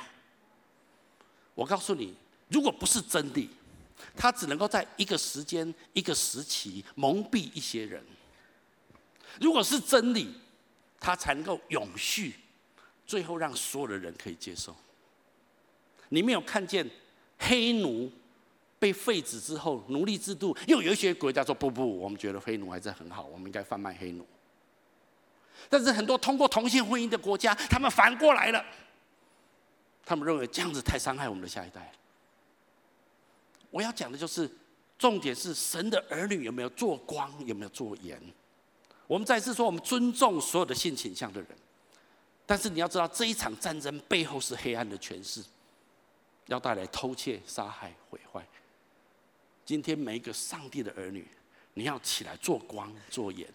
我告诉你，如果不是真理，他只能够在一个时间、一个时期蒙蔽一些人；如果是真理，他才能够永续，最后让所有的人可以接受。你没有看见黑奴？被废止之后，奴隶制度又有一些国家说不不，我们觉得黑奴还是很好，我们应该贩卖黑奴。但是很多通过同性婚姻的国家，他们反过来了，他们认为这样子太伤害我们的下一代。我要讲的就是，重点是神的儿女有没有做光，有没有做盐。我们再次说，我们尊重所有的性倾向的人，但是你要知道，这一场战争背后是黑暗的权势，要带来偷窃、杀害、毁坏。今天每一个上帝的儿女，你要起来做光、做盐。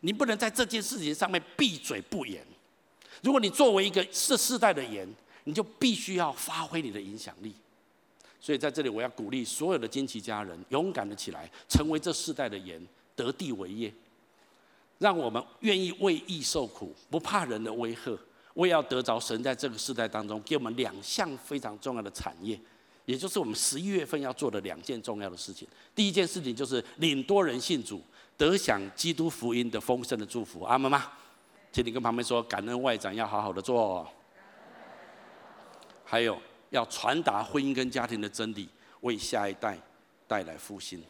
你不能在这件事情上面闭嘴不言。如果你作为一个这世代的盐，你就必须要发挥你的影响力。所以在这里，我要鼓励所有的金奇家人勇敢的起来，成为这世代的盐，得地为业。让我们愿意为义受苦，不怕人的威吓，我也要得着神在这个世代当中给我们两项非常重要的产业，也就是我们十一月份要做的两件重要的事情。第一件事情就是领多人信主。得享基督福音的丰盛的祝福，阿们吗？请你跟旁边说，感恩外长要好好的做。还有要传达婚姻跟家庭的真理，为下一代带来复兴。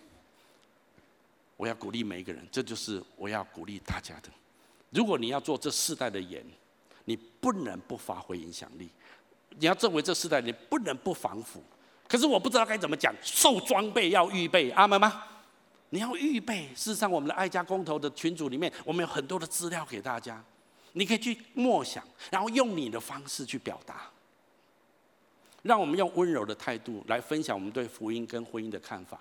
我要鼓励每一个人，这就是我要鼓励大家的。如果你要做这世代的盐，你不能不发挥影响力。你要作为这世代，你不能不防腐。可是我不知道该怎么讲，受装备要预备，阿们吗？你要预备。事实上，我们的爱家公投的群组里面，我们有很多的资料给大家，你可以去默想，然后用你的方式去表达。让我们用温柔的态度来分享我们对福音跟婚姻的看法。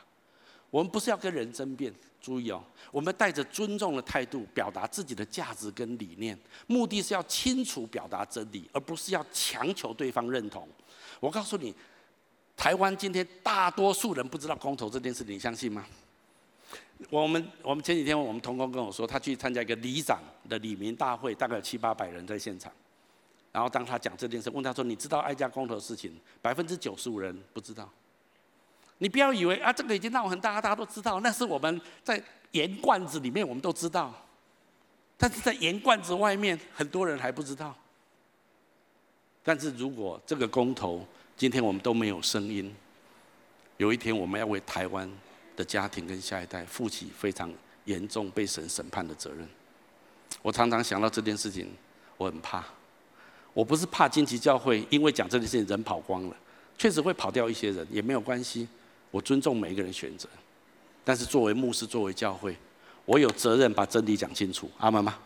我们不是要跟人争辩，注意哦，我们带着尊重的态度表达自己的价值跟理念，目的是要清楚表达真理，而不是要强求对方认同。我告诉你，台湾今天大多数人不知道公投这件事，你相信吗？我们我们前几天我们同工跟我说，他去参加一个里长的里民大会，大概有七八百人在现场。然后当他讲这件事，问他说：“你知道爱家公投的事情？”百分之九十五人不知道。你不要以为啊，这个已经闹很大，大家都知道，那是我们在盐罐子里面我们都知道，但是在盐罐子外面很多人还不知道。但是如果这个公投今天我们都没有声音，有一天我们要为台湾。的家庭跟下一代负起非常严重被神审判的责任。我常常想到这件事情，我很怕。我不是怕金旗教会，因为讲这件事情人跑光了，确实会跑掉一些人，也没有关系。我尊重每一个人选择，但是作为牧师，作为教会，我有责任把真理讲清楚。阿们吗？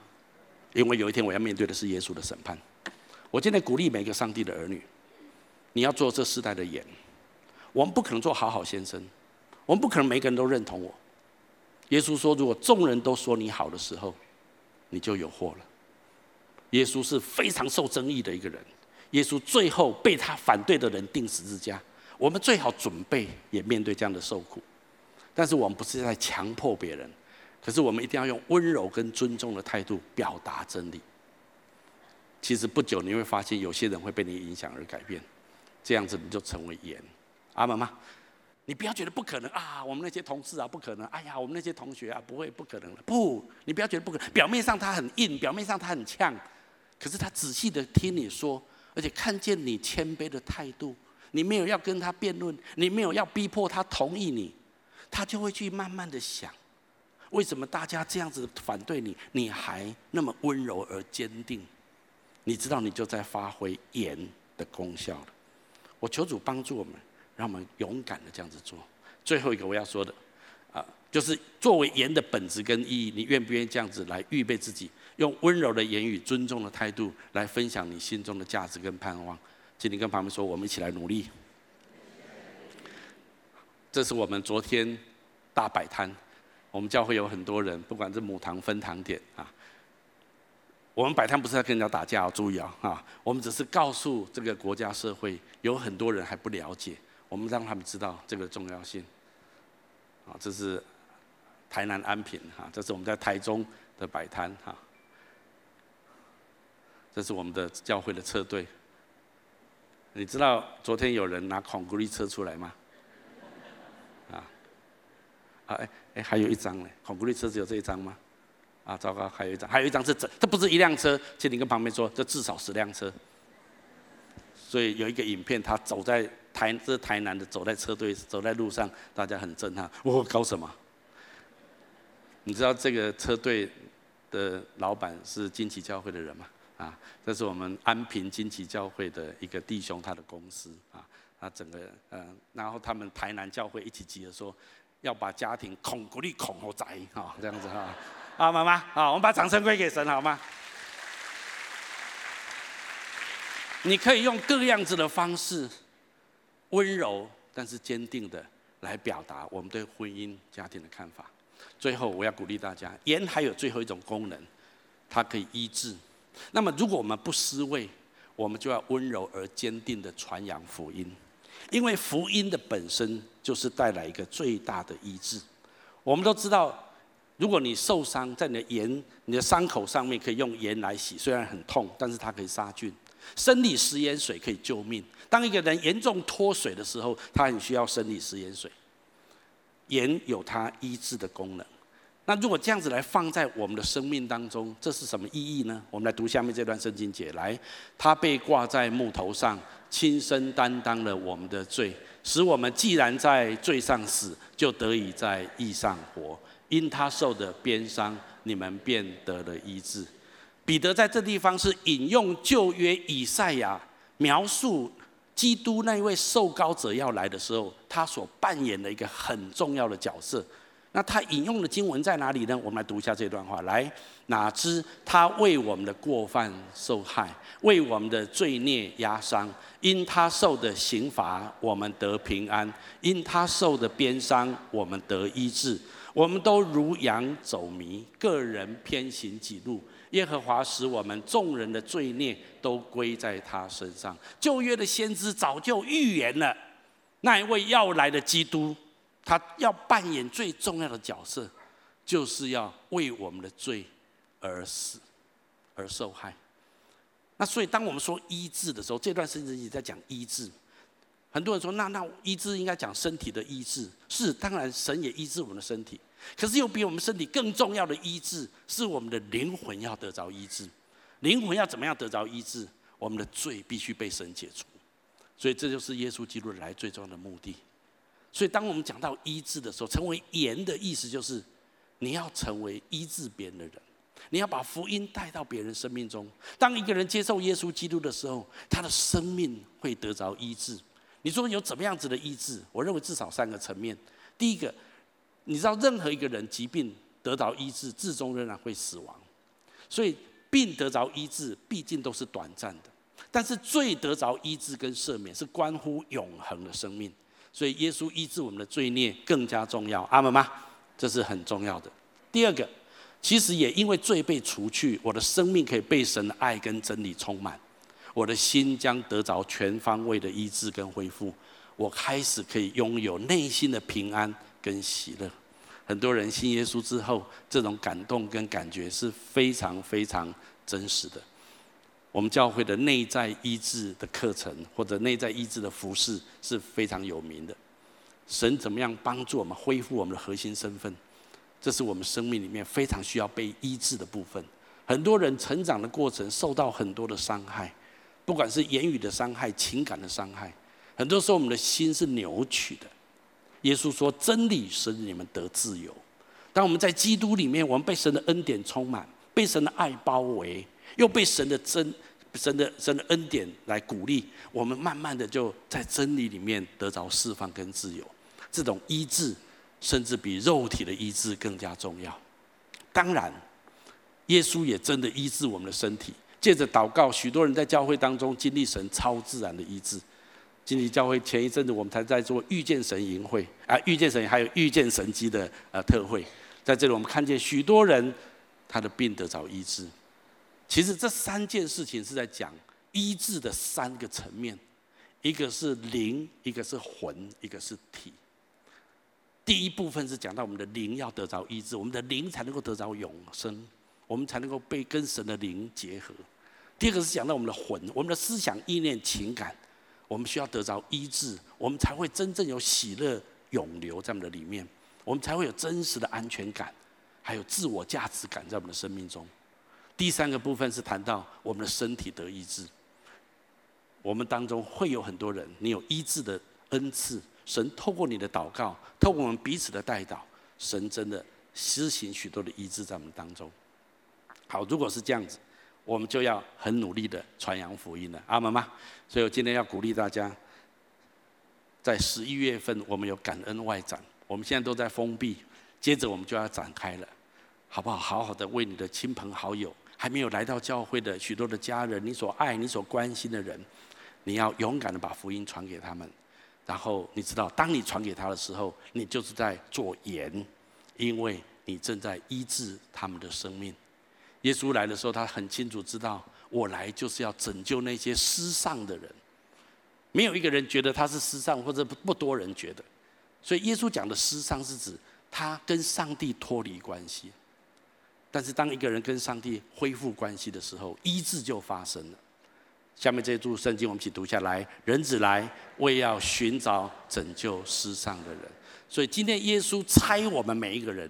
因为有一天我要面对的是耶稣的审判。我今天鼓励每一个上帝的儿女，你要做这世代的盐。我们不可能做好好先生。我们不可能每个人都认同我。耶稣说：“如果众人都说你好的时候，你就有祸了。”耶稣是非常受争议的一个人。耶稣最后被他反对的人钉十字架。我们最好准备也面对这样的受苦，但是我们不是在强迫别人，可是我们一定要用温柔跟尊重的态度表达真理。其实不久你会发现，有些人会被你影响而改变，这样子你就成为盐。阿们吗？你不要觉得不可能啊！我们那些同事啊，不可能。哎呀，我们那些同学啊，不会，不可能了。不，你不要觉得不可能。表面上他很硬，表面上他很呛，可是他仔细的听你说，而且看见你谦卑的态度，你没有要跟他辩论，你没有要逼迫他同意你，他就会去慢慢的想，为什么大家这样子反对你，你还那么温柔而坚定？你知道，你就在发挥盐的功效了。我求主帮助我们。让我们勇敢的这样子做。最后一个我要说的，啊，就是作为盐的本质跟意义，你愿不愿意这样子来预备自己，用温柔的言语、尊重的态度来分享你心中的价值跟盼望？请你跟旁边说，我们一起来努力。这是我们昨天大摆摊，我们教会有很多人，不管是母堂分堂点啊，我们摆摊不是在跟人家打架，哦注意啊，啊，我们只是告诉这个国家社会，有很多人还不了解。我们让他们知道这个重要性。啊，这是台南安平哈，这是我们在台中的摆摊哈，这是我们的教会的车队。你知道昨天有人拿孔固力车出来吗？啊，啊哎哎，还有一张呢，孔固力车只有这一张吗？啊，糟糕，还有一张，还有一张是这，这不是一辆车，请你跟旁边说，这至少十辆车。所以有一个影片，他走在。台这台南的，走在车队，走在路上，大家很震撼。我搞什么？你知道这个车队的老板是金旗教会的人吗？啊，这是我们安平金旗教会的一个弟兄，他的公司啊，他整个嗯，然后他们台南教会一起集合说，要把家庭恐鼓励恐和宅啊，这样子哈，啊啊妈妈，好，我们把掌声归给神好吗？你可以用各样子的方式，温柔但是坚定的来表达我们对婚姻家庭的看法。最后，我要鼓励大家，盐还有最后一种功能，它可以医治。那么，如果我们不失位，我们就要温柔而坚定的传扬福音，因为福音的本身就是带来一个最大的医治。我们都知道，如果你受伤，在你的盐、你的伤口上面可以用盐来洗，虽然很痛，但是它可以杀菌。生理食盐水可以救命。当一个人严重脱水的时候，他很需要生理食盐水。盐有它医治的功能。那如果这样子来放在我们的生命当中，这是什么意义呢？我们来读下面这段圣经节。来，他被挂在木头上，亲身担当了我们的罪，使我们既然在罪上死，就得以在义上活。因他受的鞭伤，你们便得了医治。彼得在这地方是引用旧约以赛亚描述基督那一位受膏者要来的时候，他所扮演的一个很重要的角色。那他引用的经文在哪里呢？我们来读一下这段话。来，哪知他为我们的过犯受害，为我们的罪孽压伤。因他受的刑罚，我们得平安；因他受的鞭伤，我们得医治。我们都如羊走迷，个人偏行己路。耶和华使我们众人的罪孽都归在他身上。旧约的先知早就预言了，那一位要来的基督。他要扮演最重要的角色，就是要为我们的罪而死，而受害。那所以，当我们说医治的时候，这段圣经也在讲医治。很多人说，那那医治应该讲身体的医治，是当然，神也医治我们的身体。可是，又比我们身体更重要的医治，是我们的灵魂要得着医治。灵魂要怎么样得着医治？我们的罪必须被神解除。所以，这就是耶稣基督来最重要的目的。所以，当我们讲到医治的时候，成为盐的意思就是，你要成为医治别人的人，你要把福音带到别人生命中。当一个人接受耶稣基督的时候，他的生命会得着医治。你说有怎么样子的医治？我认为至少三个层面。第一个，你知道任何一个人疾病得到医治，至终仍然会死亡。所以，病得着医治，毕竟都是短暂的。但是，罪得着医治跟赦免，是关乎永恒的生命。所以耶稣医治我们的罪孽更加重要，阿门吗？这是很重要的。第二个，其实也因为罪被除去，我的生命可以被神的爱跟真理充满，我的心将得着全方位的医治跟恢复，我开始可以拥有内心的平安跟喜乐。很多人信耶稣之后，这种感动跟感觉是非常非常真实的。我们教会的内在医治的课程，或者内在医治的服事是非常有名的。神怎么样帮助我们恢复我们的核心身份？这是我们生命里面非常需要被医治的部分。很多人成长的过程受到很多的伤害，不管是言语的伤害、情感的伤害，很多时候我们的心是扭曲的。耶稣说：“真理使你们得自由。”当我们在基督里面，我们被神的恩典充满，被神的爱包围。又被神的真、神的神的恩典来鼓励，我们慢慢的就在真理里面得着释放跟自由。这种医治，甚至比肉体的医治更加重要。当然，耶稣也真的医治我们的身体。借着祷告，许多人在教会当中经历神超自然的医治。经历教会前一阵子，我们才在做遇见神营会啊，遇见神还有遇见神迹的呃特会，在这里我们看见许多人他的病得着医治。其实这三件事情是在讲医治的三个层面，一个是灵，一个是魂，一个是体。第一部分是讲到我们的灵要得着医治，我们的灵才能够得着永生，我们才能够被跟神的灵结合。第二个是讲到我们的魂，我们的思想、意念、情感，我们需要得着医治，我们才会真正有喜乐永留在我们的里面，我们才会有真实的安全感，还有自我价值感在我们的生命中。第三个部分是谈到我们的身体得医治，我们当中会有很多人，你有医治的恩赐，神透过你的祷告，透过我们彼此的代祷，神真的施行许多的医治在我们当中。好，如果是这样子，我们就要很努力的传扬福音了，阿门吗？所以我今天要鼓励大家，在十一月份我们有感恩外展，我们现在都在封闭，接着我们就要展开了，好不好？好好的为你的亲朋好友，还没有来到教会的许多的家人，你所爱、你所关心的人，你要勇敢的把福音传给他们。然后你知道，当你传给他的时候，你就是在做盐，因为你正在医治他们的生命。耶稣来的时候，他很清楚知道，我来就是要拯救那些失丧的人。没有一个人觉得他是失丧，或者不不多人觉得。所以耶稣讲的失丧是指他跟上帝脱离关系。但是当一个人跟上帝恢复关系的时候，医治就发生了。下面这一组圣经，我们一起读下来。人子来，为要寻找拯救失丧的人。所以今天耶稣差我们每一个人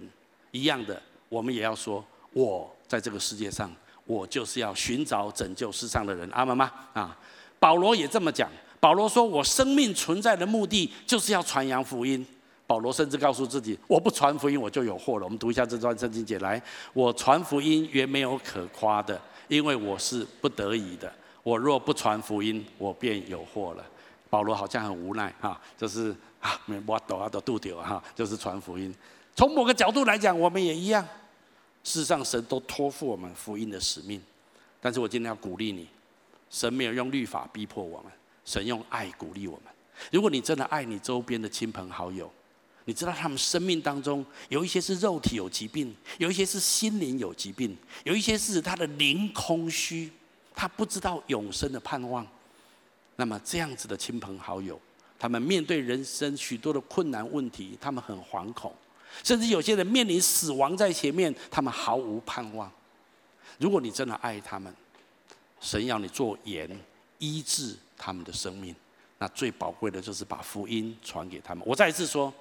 一样的，我们也要说：我在这个世界上，我就是要寻找拯救世上的人。阿们吗？啊，保罗也这么讲。保罗说：我生命存在的目的，就是要传扬福音。保罗甚至告诉自己：我不传福音，我就有祸了。我们读一下这段圣经节来：我传福音原没有可夸的，因为我是不得已的。我若不传福音，我便有祸了。保罗好像很无奈哈，就是啊，我抖啊抖肚丢哈，就是传福音。从某个角度来讲，我们也一样。事实上，神都托付我们福音的使命。但是我今天要鼓励你，神没有用律法逼迫我们，神用爱鼓励我们。如果你真的爱你周边的亲朋好友，你知道他们生命当中有一些是肉体有疾病，有一些是心灵有疾病，有一些是他的灵空虚。他不知道永生的盼望，那么这样子的亲朋好友，他们面对人生许多的困难问题，他们很惶恐，甚至有些人面临死亡在前面，他们毫无盼望。如果你真的爱他们，神要你做盐，医治他们的生命，那最宝贵的就是把福音传给他们。我再一次说，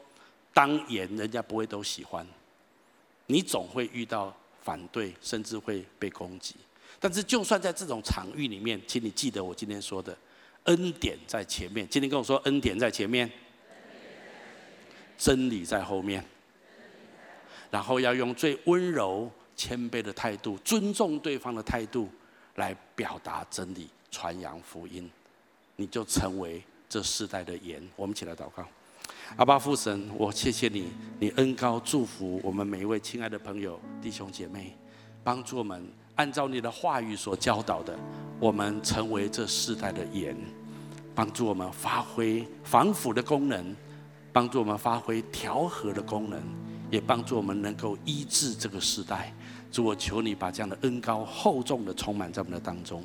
当盐人家不会都喜欢，你总会遇到反对，甚至会被攻击。但是，就算在这种场域里面，请你记得我今天说的，恩典在前面。今天跟我说，恩典在前面，真理在后面。然后要用最温柔、谦卑的态度，尊重对方的态度，来表达真理，传扬福音，你就成为这世代的盐。我们起来祷告，阿爸父神，我谢谢你，你恩高祝福我们每一位亲爱的朋友、弟兄姐妹，帮助我们。按照你的话语所教导的，我们成为这世代的盐，帮助我们发挥防腐的功能，帮助我们发挥调和的功能，也帮助我们能够医治这个时代。主，我求你把这样的恩膏厚重的充满在我们的当中。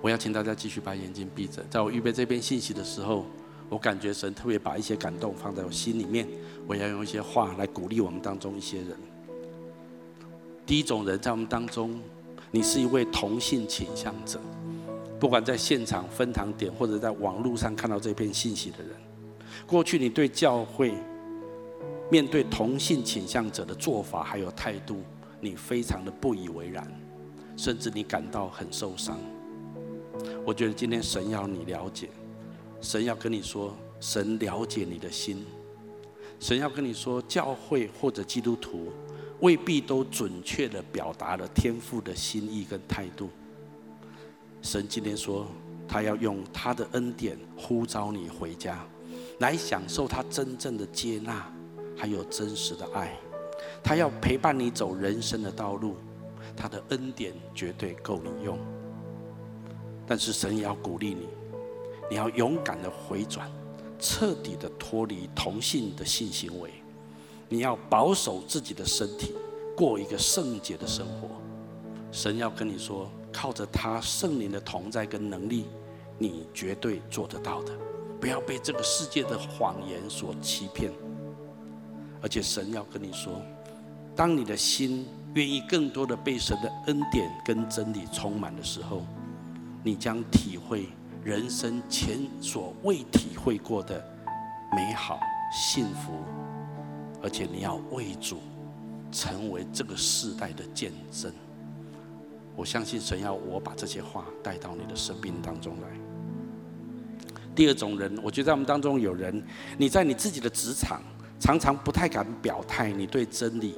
我要请大家继续把眼睛闭着，在我预备这篇信息的时候，我感觉神特别把一些感动放在我心里面，我要用一些话来鼓励我们当中一些人。第一种人在我们当中，你是一位同性倾向者，不管在现场分堂点或者在网络上看到这篇信息的人，过去你对教会面对同性倾向者的做法还有态度，你非常的不以为然，甚至你感到很受伤。我觉得今天神要你了解，神要跟你说，神了解你的心，神要跟你说，教会或者基督徒。未必都准确地表达了天父的心意跟态度。神今天说，他要用他的恩典呼召你回家，来享受他真正的接纳，还有真实的爱。他要陪伴你走人生的道路，他的恩典绝对够你用。但是神也要鼓励你，你要勇敢地回转，彻底地脱离同性的性行为。你要保守自己的身体，过一个圣洁的生活。神要跟你说，靠着他圣灵的同在跟能力，你绝对做得到的。不要被这个世界的谎言所欺骗。而且神要跟你说，当你的心愿意更多的被神的恩典跟真理充满的时候，你将体会人生前所未体会过的美好幸福。而且你要为主成为这个世代的见证。我相信神要我把这些话带到你的生命当中来。第二种人，我觉得在我们当中有人，你在你自己的职场常常不太敢表态你对真理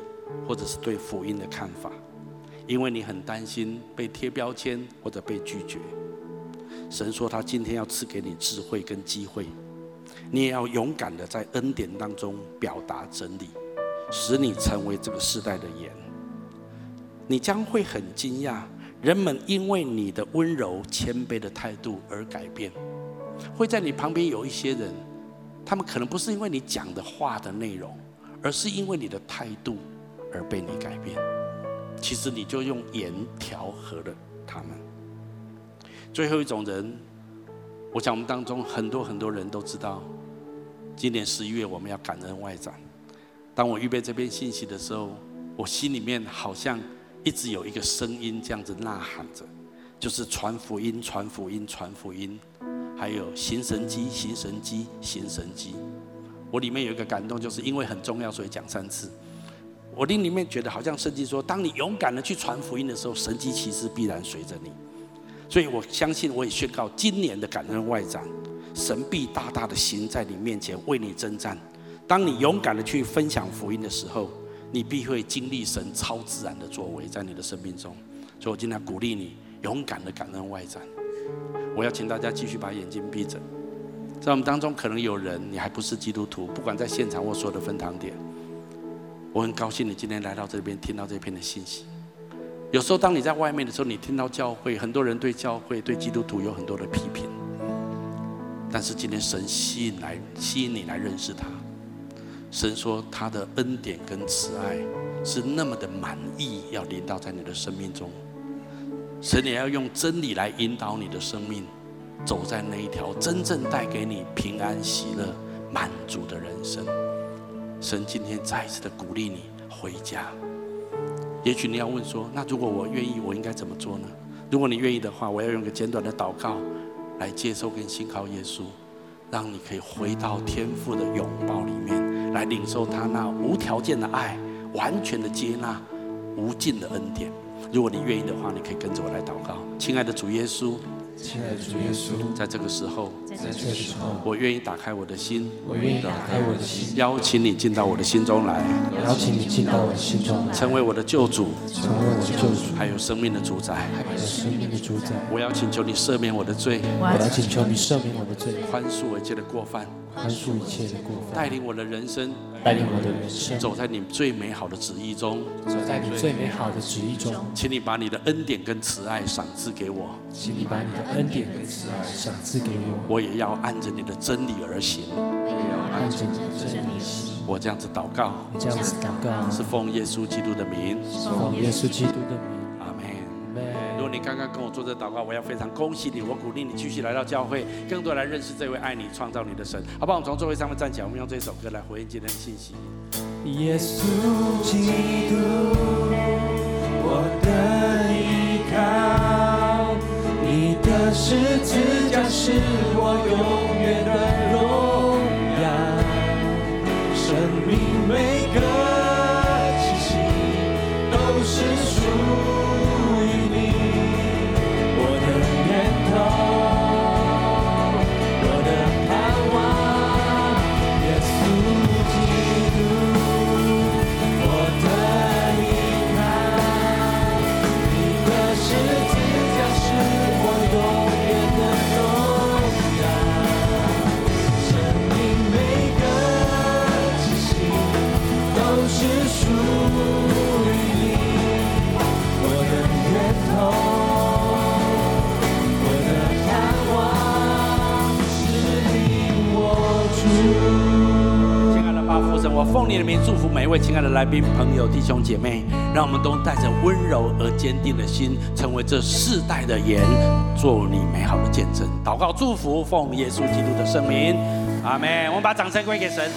或者是对福音的看法，因为你很担心被贴标签或者被拒绝。神说他今天要赐给你智慧跟机会，你也要勇敢的在恩典当中表达真理，使你成为这个世代的盐。你将会很惊讶，人们因为你的温柔谦卑的态度而改变。会在你旁边有一些人，他们可能不是因为你讲的话的内容，而是因为你的态度而被你改变。其实你就用盐调和了他们。最后一种人，我想我们当中很多很多人都知道，今年十一月我们要感恩外展。当我预备这篇信息的时候，我心里面好像一直有一个声音这样子呐喊着，就是传福音、传福音、传福音，还有行神机、行神机、行神机。我里面有一个感动，就是因为很重要，所以讲三次。我心里面觉得好像圣经说，当你勇敢的去传福音的时候，神机其实必然随着你。所以我相信，我也宣告，今年的感恩外展，神必大大的行在你面前，为你征战。当你勇敢的去分享福音的时候，你必会经历神超自然的作为在你的生命中。所以我今天鼓励你，勇敢的感恩外展。我要请大家继续把眼睛闭着。在我们当中，可能有人你还不是基督徒，不管在现场或所有的分堂点，我很高兴你今天来到这边，听到这篇的信息。有时候，当你在外面的时候，你听到教会很多人对教会、对基督徒有很多的批评。但是今天神吸引来，吸引你来认识他。神说他的恩典跟慈爱是那么的满意，要临到在你的生命中。神也要用真理来引导你的生命，走在那一条真正带给你平安、喜乐、满足的人生。神今天再一次的鼓励你回家。也许你要问说，那如果我愿意，我应该怎么做呢？如果你愿意的话，我要用个简短的祷告来接受跟信靠耶稣，让你可以回到天父的拥抱里面，来领受他那无条件的爱、完全的接纳、无尽的恩典。如果你愿意的话，你可以跟着我来祷告，亲爱的主耶稣。亲爱的主耶稣，在这个时候，在这个时候，我愿意打开我的心，我愿意打开我的心，邀请你进到我的心中来，邀请你进到我的心中来，成为我的救主，成为我的救主，还有生命的主宰，还有生命的主宰。我要请求你赦免我的罪，我要请求你赦免我的罪，宽恕我一切的过犯，宽恕一切的过犯，带领我的人生，带领我的人生，走在你最美好的旨意中，走在你最美好的旨意中。请你把你的恩典跟慈爱赏赐给我，请你把你的恩典跟慈爱赏赐给我。我也要按着你的真理而行，我也要按着你的真理而行。我这样子祷告，我这样子祷告，是奉耶稣基督的名，是奉耶稣基督的名。阿门。如果你刚刚跟我做这祷告，我要非常恭喜你，我鼓励你继续来到教会，更多来认识这位爱你、创造你的神。好不好？我们从座位上面站起来，我们用这首歌来回应今天的信息。耶稣基督，我的依靠，十字架是我永远的荣我奉你的名祝福每一位亲爱的来宾、朋友、弟兄姐妹，让我们都带着温柔而坚定的心，成为这世代的盐，做你美好的见证。祷告祝福，奉耶稣基督的圣名，阿门。我们把掌声归给神。